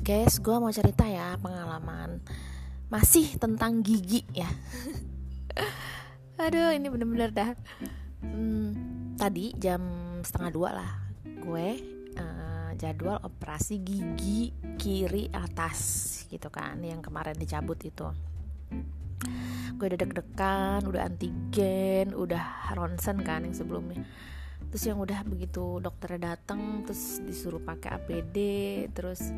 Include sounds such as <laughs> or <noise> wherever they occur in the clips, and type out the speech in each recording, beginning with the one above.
guys gue mau cerita ya pengalaman masih tentang gigi ya. Aduh ini bener-bener dah. Hmm, tadi jam setengah dua lah gue uh, jadwal operasi gigi kiri atas gitu kan yang kemarin dicabut itu. Gue udah deg-degan udah antigen udah ronsen kan yang sebelumnya terus yang udah begitu dokternya datang terus disuruh pakai APD terus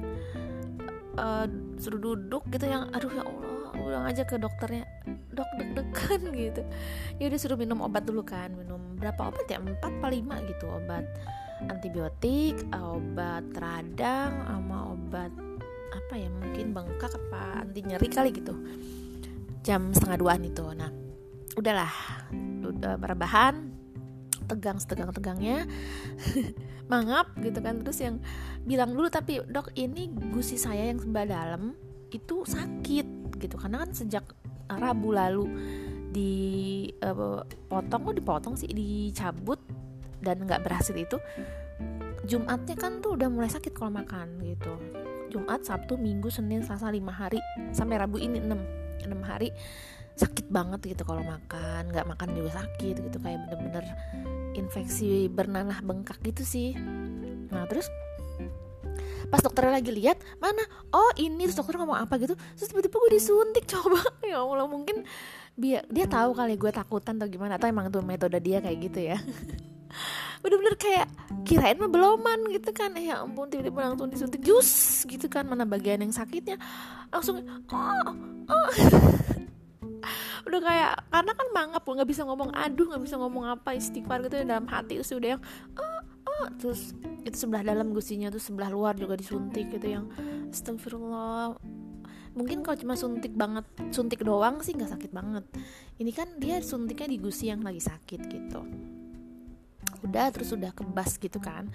uh, suruh duduk gitu yang aduh ya Allah ulang aja ke dokternya. Dok deg-degan <laughs> gitu. Ya udah suruh minum obat dulu kan minum berapa obat ya? Empat apa lima gitu obat antibiotik obat radang sama obat apa ya mungkin bengkak apa anti nyeri kali gitu. Jam setengah duaan itu. Nah udahlah udah merebahan tegang setegang-tegangnya <laughs> mangap gitu kan terus yang bilang dulu tapi dok ini gusi saya yang sebelah dalam itu sakit gitu. Karena kan sejak Rabu lalu dipotong uh, kok dipotong sih dicabut dan nggak berhasil itu Jumatnya kan tuh udah mulai sakit kalau makan gitu. Jumat, Sabtu, Minggu, Senin, Selasa lima hari sampai Rabu ini enam enam hari sakit banget gitu kalau makan nggak makan juga sakit gitu kayak bener-bener infeksi bernanah bengkak gitu sih. Nah terus pas dokternya lagi lihat mana? Oh ini. Terus dokter ngomong apa gitu? Terus tiba-tiba gue disuntik <laughs> coba. Ya allah mungkin dia dia tahu kali gue takutan atau gimana atau emang tuh metode dia kayak gitu ya. <laughs> Bener-bener kayak kirain mah beloman gitu kan. Ya ampun tiba-tiba langsung disuntik jus gitu kan. Mana bagian yang sakitnya? Langsung oh, oh. <laughs> udah kayak karena kan mangap nggak bisa ngomong aduh nggak bisa ngomong apa istighfar gitu dalam hati terus udah yang oh, oh. terus itu sebelah dalam gusinya tuh sebelah luar juga disuntik gitu yang astagfirullah. Mungkin kalau cuma suntik banget suntik doang sih nggak sakit banget. Ini kan dia suntiknya di gusi yang lagi sakit gitu. Udah terus udah kebas gitu kan.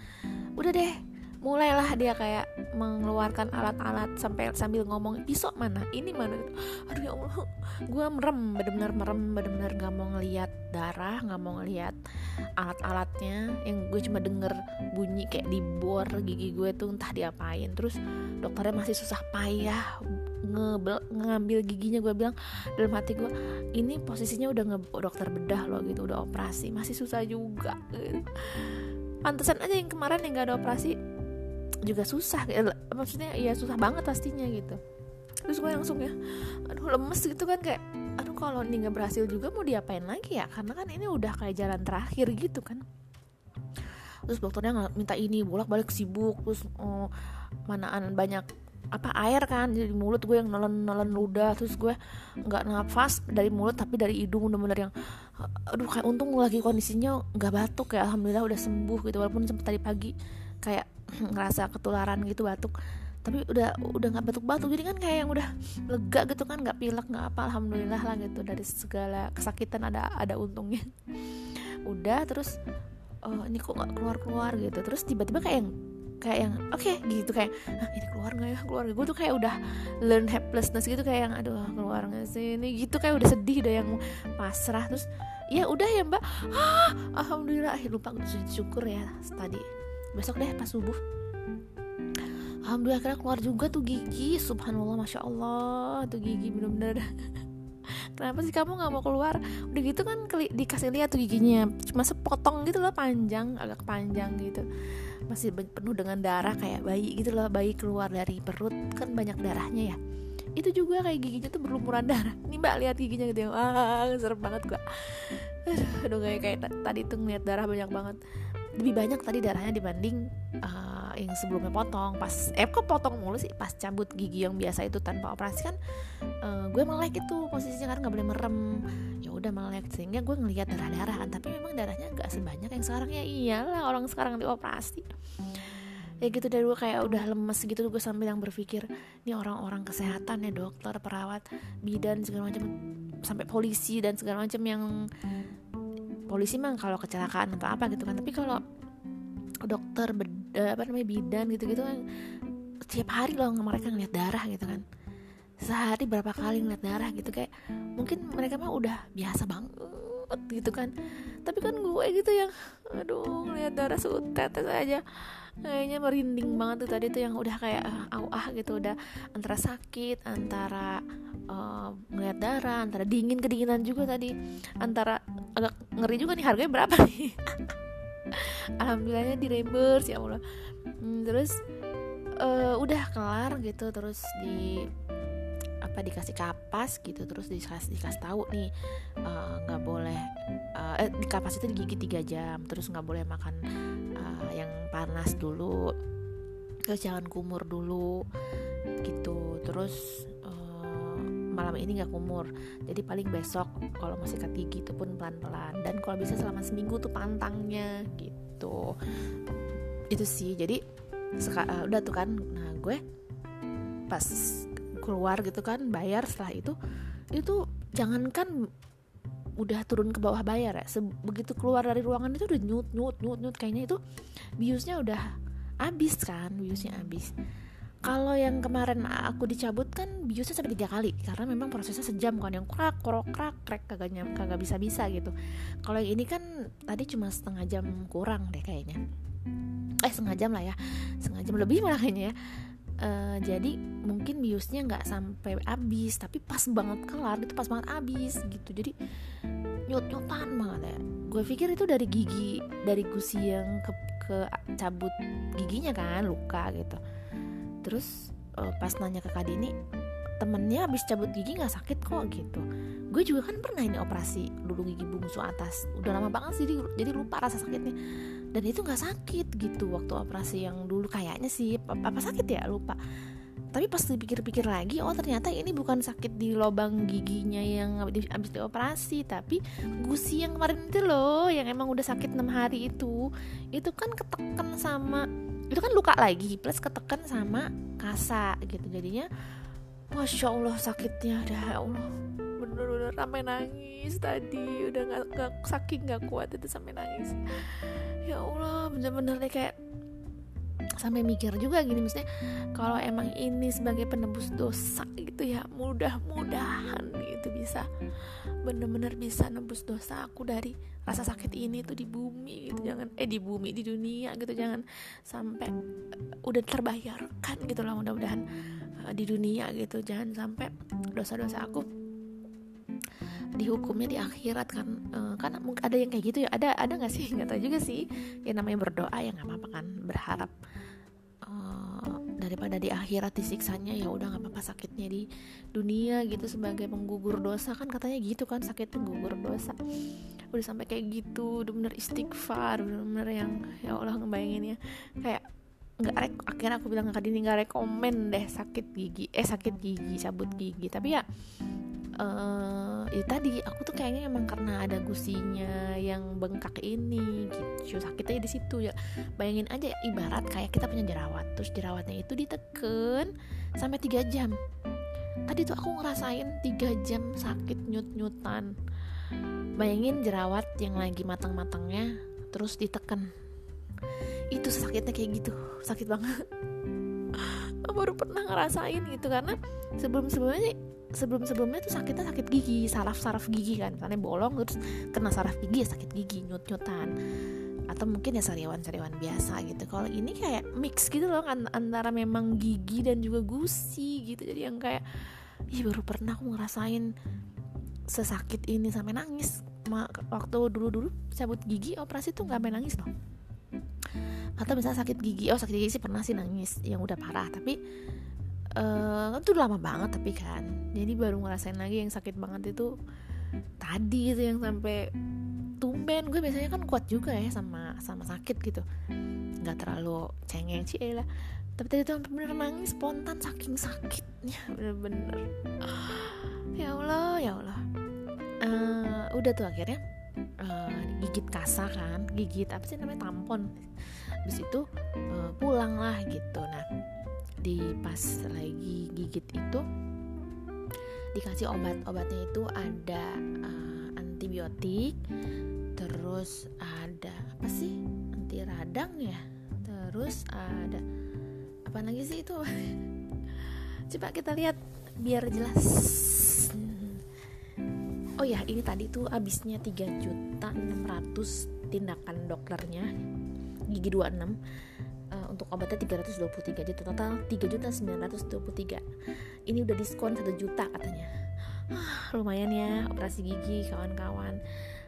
Udah deh mulailah dia kayak mengeluarkan alat-alat sampai sambil ngomong pisau mana? Ini mana? Aduh ya allah gue merem benar-benar merem benar-benar nggak mau ngelihat darah nggak mau ngelihat alat-alatnya. Yang gue cuma denger bunyi kayak dibor gigi gue tuh entah diapain. Terus dokternya masih susah payah ngambil giginya. Gue bilang dalam hati gue ini posisinya udah nge dokter bedah loh gitu udah operasi masih susah juga. Gitu. pantesan aja yang kemarin yang gak ada operasi juga susah maksudnya ya susah banget pastinya gitu. Terus gue langsung ya aduh lemes gitu kan kayak aduh kalau ini nggak berhasil juga mau diapain lagi ya? Karena kan ini udah kayak jalan terakhir gitu kan. Terus dokternya nggak minta ini bolak balik sibuk terus oh, manaan banyak apa air kan jadi mulut gue yang nelen nelen ludah terus gue nggak nafas dari mulut tapi dari hidung bener-bener yang aduh kayak untung lagi kondisinya nggak batuk ya alhamdulillah udah sembuh gitu. Walaupun sempet tadi pagi kayak ngerasa ketularan gitu batuk. Tapi udah udah nggak batuk-batuk. Jadi kan kayak yang udah lega gitu kan nggak pilek nggak apa alhamdulillah lah gitu. Dari segala kesakitan ada ada untungnya. <laughs> Udah terus oh ini kok nggak keluar keluar gitu. Terus tiba-tiba kayak yang kayak yang oke okay, gitu. Kayak ah, ini keluar nggak ya? Keluar gue tuh kayak udah learn helplessness gitu. Kayak yang aduh keluar nggak sih ini? Gitu. Kayak udah sedih udah yang pasrah. Terus ya udah ya mbak. Ah, alhamdulillah. Eh, lupa syukur ya tadi besok deh pas subuh. Alhamdulillah akhirnya keluar juga tuh gigi. Subhanallah Masya Allah. Tuh gigi bener-bener. <laughs> Kenapa sih kamu gak mau keluar? Udah gitu kan dikasih lihat tuh giginya. Cuma sepotong gitu loh panjang Agak panjang gitu. Masih penuh dengan darah kayak bayi gitu loh. Bayi keluar dari perut Kan banyak darahnya ya. Itu juga kayak giginya tuh berlumuran darah. Nih mbak lihat giginya gitu ya. Wah serem banget gua. Aduh kayak, kayak tadi tuh ngeliat darah banyak banget lebih banyak tadi darahnya dibanding uh, yang sebelumnya potong. Pas eh kok potong mulu sih? Pas cabut gigi yang biasa itu tanpa operasi kan uh, gue melek itu posisinya karena nggak boleh merem. Ya udah melek sehingga gue ngelihat darah darah kan tapi memang darahnya nggak sebanyak yang sekarang. Ya iyalah orang sekarang dioperasi ya gitu dari gue kayak udah lemes gitu. Gue sambil yang berpikir ini orang-orang kesehatan ya dokter perawat bidan segala macam sampai polisi dan segala macam yang polisi mah kalau kecelakaan atau apa gitu kan. Tapi kalau dokter beda apa namanya bidan gitu gitu kan setiap hari loh mereka ngeliat darah gitu kan. Sehari berapa kali ngeliat darah gitu kayak mungkin mereka mah udah biasa banget gitu kan. Tapi kan gue gitu yang aduh ngeliat darah sutet aja. Kayaknya merinding banget tuh tadi tuh yang udah kayak uh, ah gitu. Udah antara sakit antara uh, ngeliat darah antara dingin kedinginan juga tadi. Antara agak ngeri juga nih harganya berapa nih? <laughs> Alhamdulillahnya di reimburse ya Allah. Hmm, terus uh, udah kelar gitu terus di apa dikasih kapas gitu terus dikasih dikasih tahu nih nggak uh, boleh uh, eh, di kapas itu digigit tiga jam terus nggak boleh makan uh, yang panas dulu terus jangan kumur dulu gitu. Terus malam ini nggak kumur. Jadi paling besok kalau masih sikat gigi itu pun pelan pelan dan kalau bisa selama seminggu tuh pantangnya gitu. Itu sih. Jadi uh, udah tuh kan. Nah gue pas keluar gitu kan bayar. Setelah itu itu jangankan udah turun ke bawah bayar ya. Begitu keluar dari ruangan itu udah nyut nyut nyut nyut. Kayaknya itu biusnya udah habis kan biusnya habis kalau yang kemarin aku dicabut kan biusnya sampai tiga kali karena memang prosesnya sejam kan yang krak krok krak krek kagak kagak bisa bisa gitu. Kalau yang ini kan tadi cuma setengah jam kurang deh kayaknya. Eh setengah jam lah ya setengah jam lebih malah kayaknya ya. Uh, jadi mungkin biusnya nggak sampai habis tapi pas banget kelar itu pas banget habis gitu. Jadi nyut nyutan banget ya. Gue pikir itu dari gigi dari gusi yang ke, ke cabut giginya kan luka gitu terus uh, pas nanya ke kak Dini temennya habis cabut gigi nggak sakit kok gitu. Gue juga kan pernah ini operasi dulu gigi bungsu atas. Udah lama banget sih jadi lupa rasa sakitnya. Dan itu nggak sakit gitu waktu operasi yang dulu. Kayaknya sih apa, sakit ya? Lupa. Tapi pas dipikir-pikir lagi oh ternyata ini bukan sakit di lubang giginya yang habis dioperasi tapi gusi yang kemarin itu loh yang emang udah sakit enam hari itu. Itu kan ketekan sama itu kan luka lagi plus ketekan sama kasa gitu. Jadinya masya allah sakitnya. Dah ya allah. Bener-bener sampai nangis tadi. Udah nggak saking nggak kuat itu sampai nangis. Ya Allah bener-bener deh kayak sampai mikir juga gini maksudnya kalau emang ini sebagai penebus dosa gitu ya mudah-mudahan gitu bisa bener-bener bisa nebus dosa aku dari rasa sakit ini tuh di bumi gitu. Jangan eh di bumi di dunia gitu. Jangan sampai udah terbayarkan gitu lah mudah-mudahan uh, di dunia gitu. Jangan sampai dosa-dosa aku dihukumnya di akhirat kan uh, kan ada yang kayak gitu ya. Ada ada nggak sih? <laughs> Nggak tahu juga sih. Ya namanya berdoa ya nggak apa-apa kan berharap. Uh, daripada di akhirat disiksanya ya udah nggak apa-apa sakitnya di dunia gitu sebagai penggugur dosa. Kan katanya gitu kan sakit penggugur dosa. Udah sampai kayak gitu udah bener istighfar udah bener yang ya Allah ngebayangin ya. Kayak nggak rek akhirnya aku bilang ke Dini nggak rekomen deh sakit gigi eh sakit gigi cabut gigi. Tapi ya uh, ya tadi aku tuh kayaknya emang karena ada gusinya yang bengkak ini gitu. Sakitnya di situ ya. Bayangin aja ibarat kayak kita punya jerawat terus jerawatnya itu diteken sampai tiga jam. Tadi tuh aku ngerasain tiga jam sakit nyut-nyutan. Bayangin jerawat yang lagi matang-matangnya terus diteken. Itu sakitnya kayak gitu. Sakit banget. <laughs> Baru pernah ngerasain gitu karena sebelum sebelumnya sebelum sebelumnya tuh sakitnya sakit gigi saraf saraf gigi kan. Misalnya bolong terus kena saraf gigi ya sakit gigi nyut nyutan atau mungkin ya sariawan sariawan biasa gitu. Kalau ini kayak mix gitu loh antara memang gigi dan juga gusi gitu. Jadi yang kayak ih baru pernah aku ngerasain sesakit ini sampai nangis. Waktu dulu dulu cabut gigi operasi tuh nggak sampai nangis loh. Atau misalnya sakit gigi oh sakit gigi sih pernah sih nangis yang udah parah. Tapi uh, itu lama banget tapi kan. Jadi baru ngerasain lagi yang sakit banget itu tadi itu yang sampai tumben. Gue biasanya kan kuat juga ya sama sama sakit gitu. Nggak terlalu cengeng sih lah. Tapi tadi tuh bener nangis spontan saking sakitnya bener-bener. Ya Allah ya Allah. Uh, udah tuh akhirnya uh, gigit kasa kan gigit apa sih namanya tampon. Habis itu uh, pulang lah gitu. Nah di pas lagi gigit itu dikasih obat obatnya itu ada uh, antibiotik terus ada apa sih anti radang ya? Terus ada apa lagi sih itu? <laughs> Coba kita lihat biar jelas. Oh ya ini tadi tuh abisnya 3 juta 600 tindakan dokternya gigi 26 uh, uh, untuk obatnya 323 jadi total 3.923 ini udah diskon 1 juta katanya. Ah, <sighs> lumayan ya operasi gigi kawan-kawan.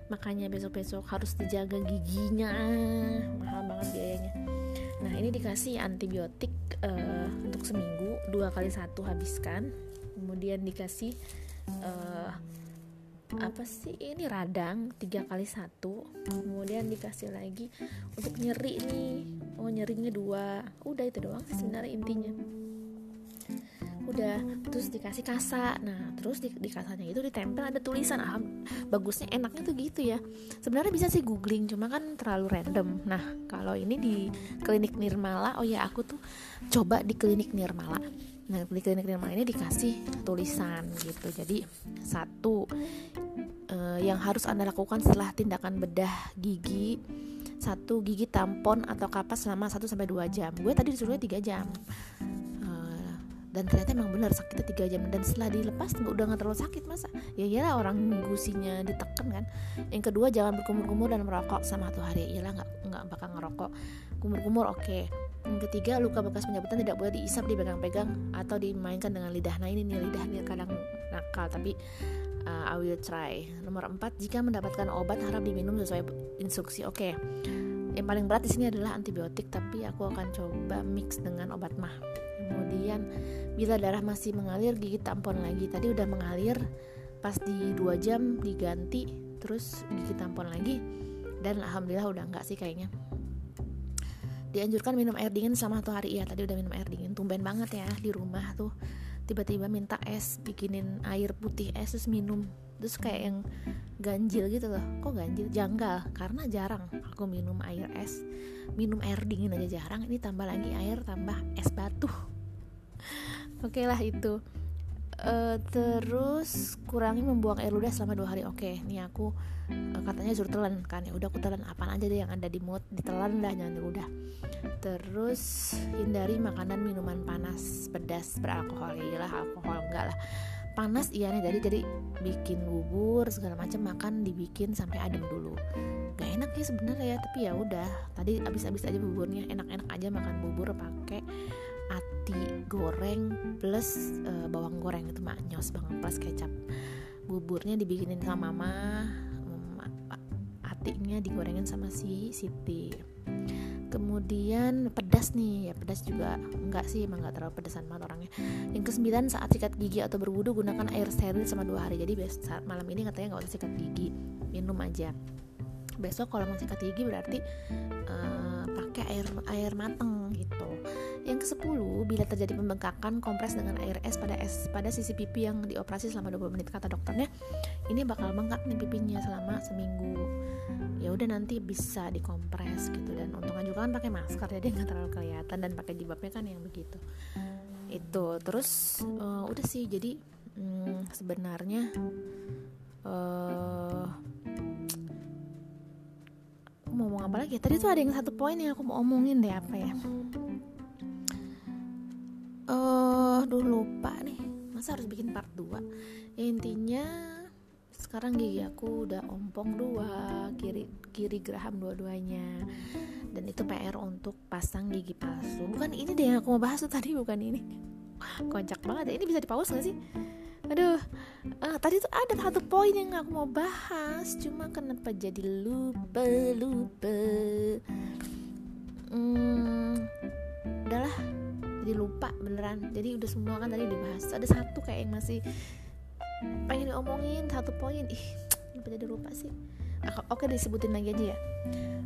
Makanya besok-besok harus dijaga giginya. Mahal banget biayanya. Nah ini dikasih antibiotik uh, untuk seminggu dua kali satu habiskan. Kemudian dikasih uh, apa sih? Ini radang tiga kali satu. Kemudian dikasih lagi untuk nyeri nih. Oh nyerinya dua. Udah itu doang sih sebenarnya intinya. Udah terus dikasih kasa. Nah terus di, di kasanya itu ditempel ada tulisan. Ah bagusnya enaknya tuh gitu ya. Sebenarnya bisa sih googling cuma kan terlalu random. Nah kalau ini di klinik Nirmala oh ya aku tuh coba di klinik Nirmala nah di klinik Nirmala ini dikasih tulisan gitu jadi satu eh, yang harus anda lakukan setelah tindakan bedah gigi satu gigi tampon atau kapas selama 1 sampai dua jam. Gue tadi disuruhnya 3 jam dan ternyata emang benar sakitnya tiga jam. Dan setelah dilepas udah nggak terlalu sakit masa? Ya iyalah orang gusinya ditekan kan? Yang kedua jangan berkumur-kumur dan merokok sama satu hari. Iyalah nggak nggak bakal ngerokok. Kumur-kumur oke. Okay. yang ketiga luka bekas penyabutan tidak boleh diisap dipegang-pegang atau dimainkan dengan lidah. Nah ini nih lidah nih kadang nakal tapi uh, I will try. Nomor empat jika mendapatkan obat harap diminum sesuai instruksi. Oke. Okay. yang paling berat di sini adalah antibiotik tapi aku akan coba mix dengan obat mah kemudian bila darah masih mengalir gigi tampon lagi. Tadi udah mengalir pas di dua jam diganti terus gigi tampon lagi dan alhamdulillah udah enggak sih kayaknya. Dianjurkan minum air dingin selama satu hari. Ya tadi udah minum air dingin. Tumben banget ya di rumah tuh. Tiba-tiba minta es bikinin air putih es terus minum. Terus kayak yang ganjil gitu loh. Kok ganjil? Janggal. Karena jarang aku minum air es. Minum air dingin aja jarang. Ini tambah lagi air tambah es batu <laughs> oke okay lah itu. Uh, terus kurangi membuang air ludah selama dua hari. Oke okay, ini aku uh, katanya suruh telan kan. Ya udah aku telan apa aja deh yang ada di mood ditelan dah jangan ludah. Terus hindari makanan minuman panas pedas beralkohol. Ya lah alkohol enggak lah. Panas iya nih jadi jadi bikin bubur segala macam makan dibikin sampai adem dulu. Gak enak ya sebenarnya ya tapi ya udah. Tadi abis-abis aja buburnya enak-enak aja makan bubur pakai ati goreng plus uh, bawang goreng. Itu maknyos banget plus kecap. Buburnya dibikinin sama mama. Atinya digorengin sama si Siti kemudian pedas nih. Ya pedas juga enggak sih emang enggak terlalu pedasan banget orangnya. Yang kesembilan saat sikat gigi atau berwudu gunakan air steril sama dua hari. Jadi saat malam ini katanya nggak usah sikat gigi minum aja. Besok kalau mau sikat gigi berarti uh, pakai air air mateng yang ke-10, bila terjadi pembengkakan, kompres dengan air es pada es pada sisi pipi yang dioperasi selama 20 menit kata dokternya. Ini bakal bengkak nih pipinya selama seminggu. Ya udah nanti bisa dikompres gitu dan untungnya juga kan pakai masker jadi nggak terlalu kelihatan dan pakai jilbabnya kan yang begitu. Itu terus uh, udah sih jadi hmm, sebenarnya uh, mau ngomong apa lagi tadi tuh ada yang satu poin yang aku mau omongin deh apa ya uh, duh lupa nih. Masa harus bikin part 2 ya, intinya sekarang gigi aku udah ompong dua kiri kiri geraham dua-duanya. Dan itu PR untuk pasang gigi palsu. Bukan ini deh yang aku mau bahas tuh tadi bukan ini. Kocak banget ya. Ini bisa dipaus gak sih? Aduh uh, tadi tuh ada satu poin yang aku mau bahas. Cuma kenapa jadi lupa lupa? Hmm, udahlah jadi lupa beneran. Jadi udah semua kan tadi dibahas. Ada satu kayak yang masih pengen diomongin satu poin. Ih kenapa jadi lupa sih? Oke disebutin lagi aja ya.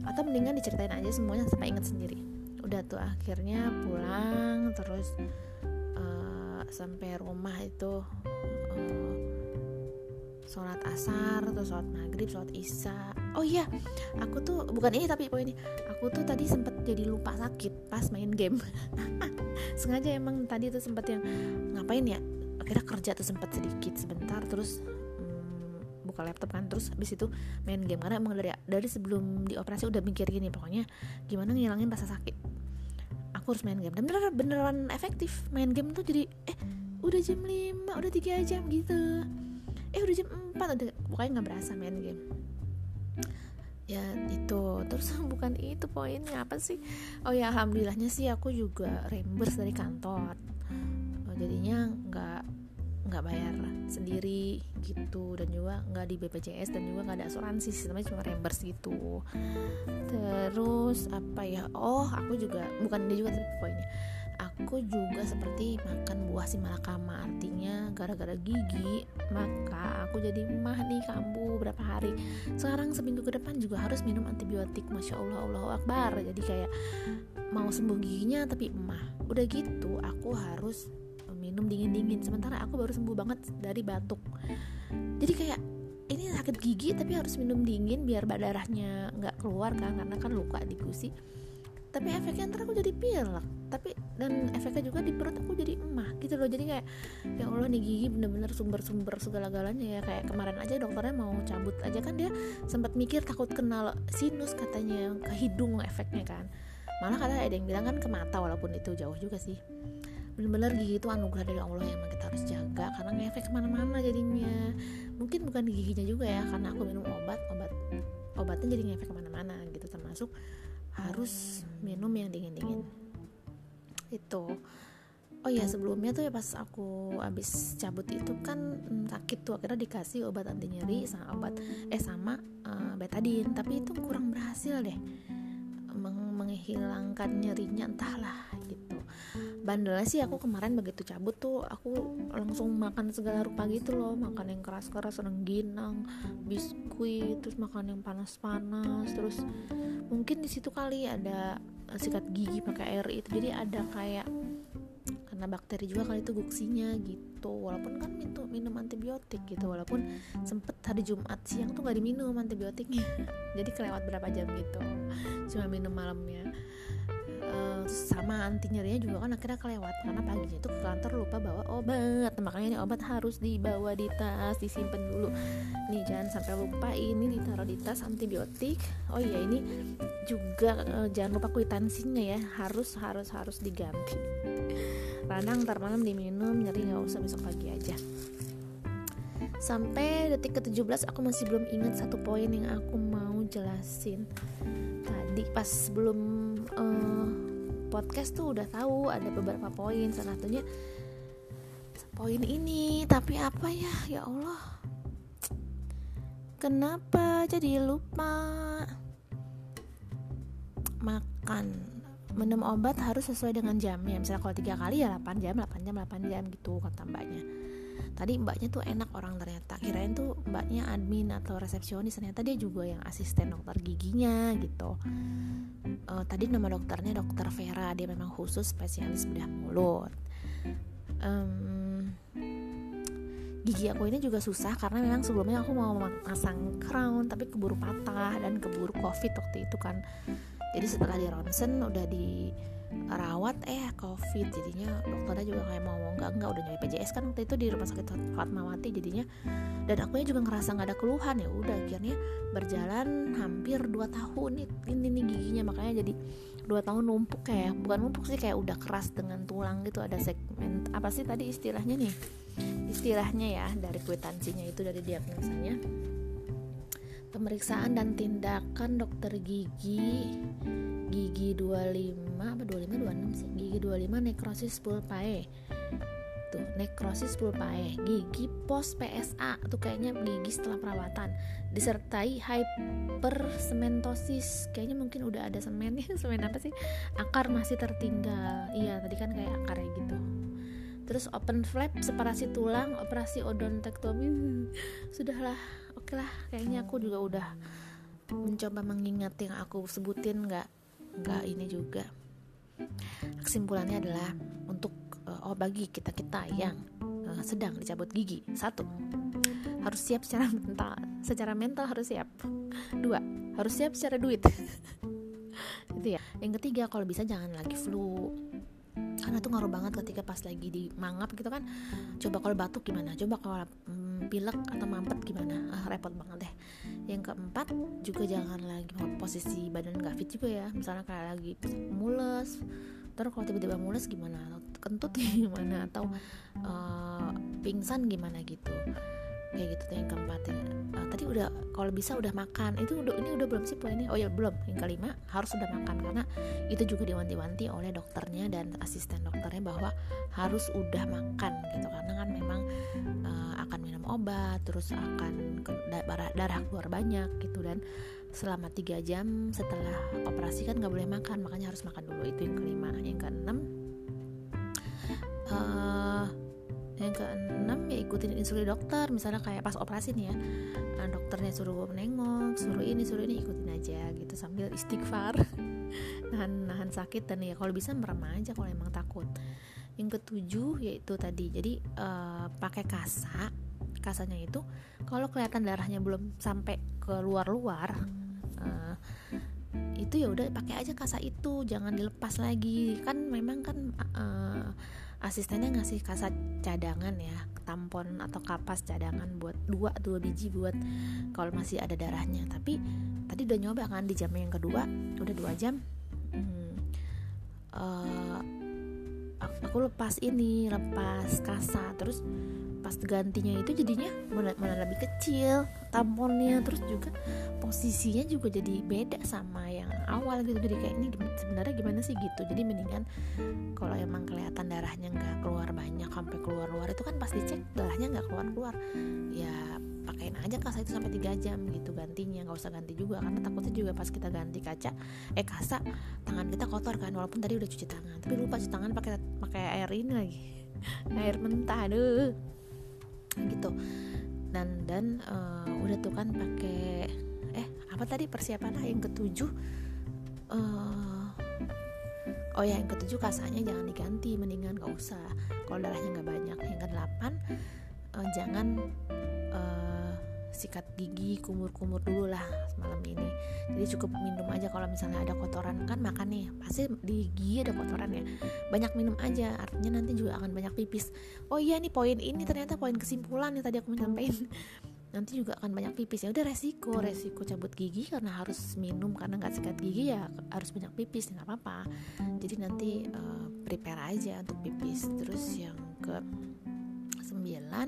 Atau mendingan diceritain aja semuanya sampai inget sendiri. Udah tuh akhirnya pulang terus uh, sampai rumah itu uh, sholat asar atau sholat maghrib sholat isya. Oh iya aku tuh bukan ini tapi poin ini aku tuh tadi sempet jadi lupa sakit pas main game. <laughs> Sengaja emang tadi tuh sempet yang ngapain ya? Akhirnya kerja tuh sempet sedikit sebentar terus hmm, buka laptop kan. Terus habis itu main game karena emang dari dari sebelum dioperasi udah mikir gini pokoknya gimana ngilangin rasa sakit? Aku harus main game. Dan beneran beneran efektif. Main game tuh jadi eh udah jam 5 udah tiga jam gitu. Eh udah jam 4 udah pokoknya nggak berasa main game. Ya terus <laughs> bukan itu poinnya apa sih? Oh ya alhamdulillahnya sih aku juga reimburse dari kantor. Oh, jadinya nggak nggak bayar sendiri gitu. Dan juga nggak di BPJS dan juga nggak ada asuransi sistemnya cuma reimburse gitu. Terus apa ya? Oh aku juga bukan dia juga tapi poinnya aku juga seperti makan buah si malakama artinya gara-gara gigi maka aku jadi mah nih kambuh berapa hari. Sekarang seminggu ke depan juga harus minum antibiotik masya allah allahu akbar. Jadi kayak mau sembuh giginya tapi emah udah gitu aku harus minum dingin-dingin. Sementara aku baru sembuh banget dari batuk. Jadi kayak ini sakit gigi tapi harus minum dingin biar darahnya nggak keluar kan karena kan luka di gusi tapi efeknya ntar aku jadi pilek. Tapi dan efeknya juga di perut aku jadi emah gitu loh. Jadi kayak ya allah nih gigi bener-bener sumber-sumber segala-galanya ya. Kayak kemarin aja dokternya mau cabut aja kan dia sempat mikir takut kenal sinus katanya ke hidung efeknya kan. Malah kadang ada yang bilang kan ke mata walaupun itu jauh juga sih. Bener-bener gigi itu anugerah dari Allah yang kita harus jaga karena ngefek ke mana-mana jadinya. Mungkin bukan giginya juga ya karena aku minum obat obat obatnya jadi ngefek ke mana-mana gitu termasuk harus minum yang dingin-dingin. Itu. Oh ya sebelumnya tuh ya pas aku habis cabut itu kan hmm, sakit tuh akhirnya dikasih obat anti nyeri sama obat eh sama uh, betadine. Tapi itu kurang berhasil deh Meng menghilangkan nyerinya entahlah bandelnya sih aku kemarin begitu cabut tuh aku langsung makan segala rupa gitu loh. Makan yang keras-keras rengginang biskuit terus makan yang panas-panas terus mungkin di situ kali ada sikat gigi pakai air itu. Jadi ada kayak karena bakteri juga kali itu guksinya gitu. Walaupun kan minum minum antibiotik gitu walaupun sempet hari Jumat siang tuh gak diminum antibiotiknya. <laughs> Jadi kelewat berapa jam gitu cuma minum malamnya uh, sama anti nyerinya juga kan akhirnya kelewat. Karena paginya itu ke kantor lupa bawa obat. Makanya ini obat harus dibawa di tas disimpan dulu. Nih jangan sampai lupa ini ditaruh di tas antibiotik. Oh iya ini juga uh, jangan lupa kwitansinya ya. Harus harus harus diganti. Radang ntar malam diminum nyeri nggak usah besok pagi aja. Sampai detik ke-17 aku masih belum ingat satu poin yang aku mau jelasin. Tadi pas belum uh, podcast tuh udah tahu ada beberapa poin. Salah satunya poin ini tapi apa ya? Ya Allah. Kenapa jadi lupa? Makan minum obat harus sesuai dengan jamnya. Misalnya kalau tiga kali ya 8 jam 8 jam 8 jam gitu kata mbaknya tadi mbaknya tuh enak orang ternyata. Kirain tuh mbaknya admin atau resepsionis ternyata dia juga yang asisten dokter giginya gitu. Uh, tadi nama dokternya dokter Vera dia memang khusus spesialis bedah mulut. Um, gigi aku ini juga susah karena memang sebelumnya aku mau masang crown tapi keburu patah dan keburu covid waktu itu kan. Jadi setelah di ronsen udah di rawat eh covid. Jadinya dokternya juga kayak mau enggak enggak udah nyari PJS kan waktu itu di rumah sakit Fatmawati jadinya. Dan aku juga ngerasa nggak ada keluhan. Ya udah akhirnya berjalan hampir 2 tahun nih ini nih giginya. Makanya jadi dua tahun numpuk kayak bukan numpuk sih kayak udah keras dengan tulang gitu. Ada segmen apa sih tadi istilahnya nih? Istilahnya ya dari kwitansinya itu dari diagnosanya pemeriksaan dan tindakan dokter gigi. Gigi 25 apa 25 26 sih? Gigi 25 nekrosis pulpae. Tuh nekrosis pulpae. Gigi pos PSA tuh kayaknya gigi setelah perawatan. Disertai hypersementosis kayaknya mungkin udah ada semennya <laughs> semen apa sih? Akar masih tertinggal. Iya tadi kan kayak akarnya gitu. Terus open flap separasi tulang operasi odontektomi. <laughs> Sudahlah lah kayaknya aku juga udah mencoba mengingat yang aku sebutin nggak nggak ini juga. Kesimpulannya adalah untuk uh, oh bagi kita kita yang uh, sedang dicabut gigi. Satu harus siap secara mental secara mental harus siap. Dua harus siap secara duit. <laughs> Itu ya. Yang ketiga kalau bisa jangan lagi flu. Karena tuh ngaruh banget ketika pas lagi di mangap gitu kan. Coba kalau batuk gimana? Coba kalau pilek atau mampet gimana? Ah, repot banget deh. Yang keempat juga jangan lagi posisi badan gak fit juga ya. Misalnya kayak lagi mules terus kalau tiba-tiba mules gimana? Kentut <laughs> gimana? Atau uh, pingsan gimana gitu kayak gitu tuh yang keempat ya. uh, tadi udah kalau bisa udah makan. Itu udah ini udah belum sih poinnya? Oh ya belum. Yang kelima harus udah makan. Karena itu juga diwanti-wanti oleh dokternya dan asisten dokternya bahwa harus udah makan gitu. Karena kan memang uh, akan minum obat terus akan darah, darah keluar banyak gitu. Dan selama tiga jam setelah operasi kan nggak boleh makan. Makanya harus makan dulu. Itu yang kelima. Yang keenam uh, yang keenam ya ikutin instruksi dokter misalnya kayak pas operasi nih ya. Nah, dokternya suruh nengok suruh ini suruh ini ikutin aja gitu sambil istighfar. <laughs> Nahan nahan sakit dan ya kalau bisa merem aja kalau emang takut. Yang ketujuh yaitu tadi jadi uh, pakai kasa. Kasanya itu kalau kelihatan darahnya belum sampai ke luar-luar uh, itu ya udah pakai aja kasa itu jangan dilepas lagi. Kan memang kan uh, asistennya ngasih kasa cadangan ya tampon atau kapas cadangan buat dua dua biji buat kalau masih ada darahnya. Tapi tadi udah nyoba kan di jam yang kedua udah dua jam hmm, uh, aku lepas ini lepas kasa terus pas gantinya itu jadinya mana, lebih kecil tamponnya. Terus juga posisinya juga jadi beda sama yang awal gitu. Jadi kayak ini sebenarnya gimana sih? gitu. Jadi mendingan kalau emang kelihatan darahnya nggak keluar banyak sampai keluar luar itu kan pasti cek darahnya nggak keluar keluar ya pakein aja kasa itu sampai 3 jam gitu gantinya. Nggak usah ganti juga karena takutnya juga pas kita ganti kaca eh kasa tangan kita kotor kan. Walaupun tadi udah cuci tangan tapi lupa cuci tangan pakai pakai air ini lagi. <laughs> Air mentah aduh gitu. Dan dan uh, udah tuh kan pakai eh apa tadi persiapan yang ketujuh? Uh, oh ya yang ketujuh kasanya jangan diganti mendingan gak usah. Kalau darahnya nggak banyak yang ke delapan uh, jangan uh, sikat gigi kumur-kumur dulu lah malam ini. Jadi cukup minum aja kalau misalnya ada kotoran. Kan makan nih pasti di gigi ada kotoran ya. Banyak minum aja artinya nanti juga akan banyak pipis. Oh iya nih poin ini ternyata poin kesimpulan yang tadi aku menyampaikan <laughs> nanti juga akan banyak pipis. Ya udah resiko. Resiko cabut gigi karena harus minum. Karena nggak sikat gigi ya harus banyak pipis nggak apa-apa. Jadi nanti uh, prepare aja untuk pipis. Terus yang ke sembilan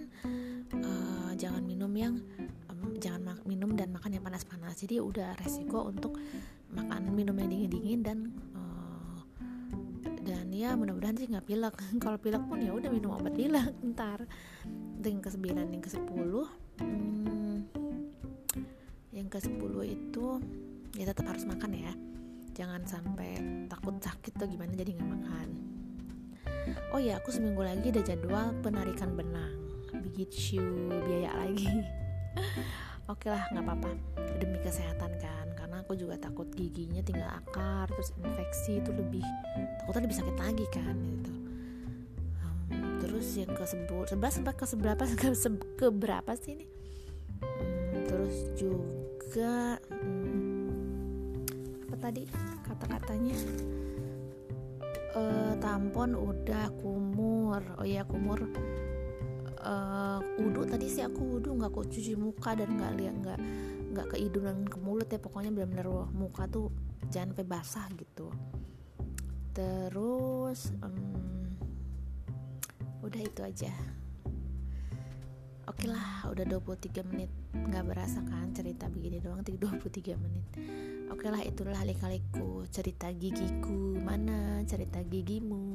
uh, jangan minum yang jangan minum dan makan yang panas-panas. Jadi udah resiko untuk makan minum yang dingin-dingin dan uh, dan ya mudah-mudahan sih nggak pilek. <laughs> Kalau pilek pun ya udah minum obat pilek <laughs> ntar. Yang ke sembilan yang ke sepuluh hmm, yang ke sepuluh itu ya tetap harus makan ya. Jangan sampai takut sakit atau gimana jadi nggak makan. Oh ya aku seminggu lagi ada jadwal penarikan benang. Begitu biaya lagi <laughs> <laughs> oke lah nggak apa-apa. Demi kesehatan kan karena aku juga takut giginya tinggal akar terus infeksi itu lebih takutnya lebih sakit lagi kan gitu. Um, terus yang <laughs> ke sebelas sampai ke seberapa ke, ke berapa sih ini? Um, terus juga um, apa tadi kata-katanya? Uh, tampon udah kumur. Oh ya kumur uh, wudhu tadi sih aku wudhu nggak kok cuci muka dan nggak lihat nggak nggak ke hidung dan ke mulut ya. Pokoknya benar-benar muka tuh jangan sampai basah gitu. Terus um, udah itu aja. Oke lah, udah 23 menit. Nggak berasa kan cerita begini doang 23 menit. Oke lah, itulah lika-liku cerita gigiku. Mana cerita gigimu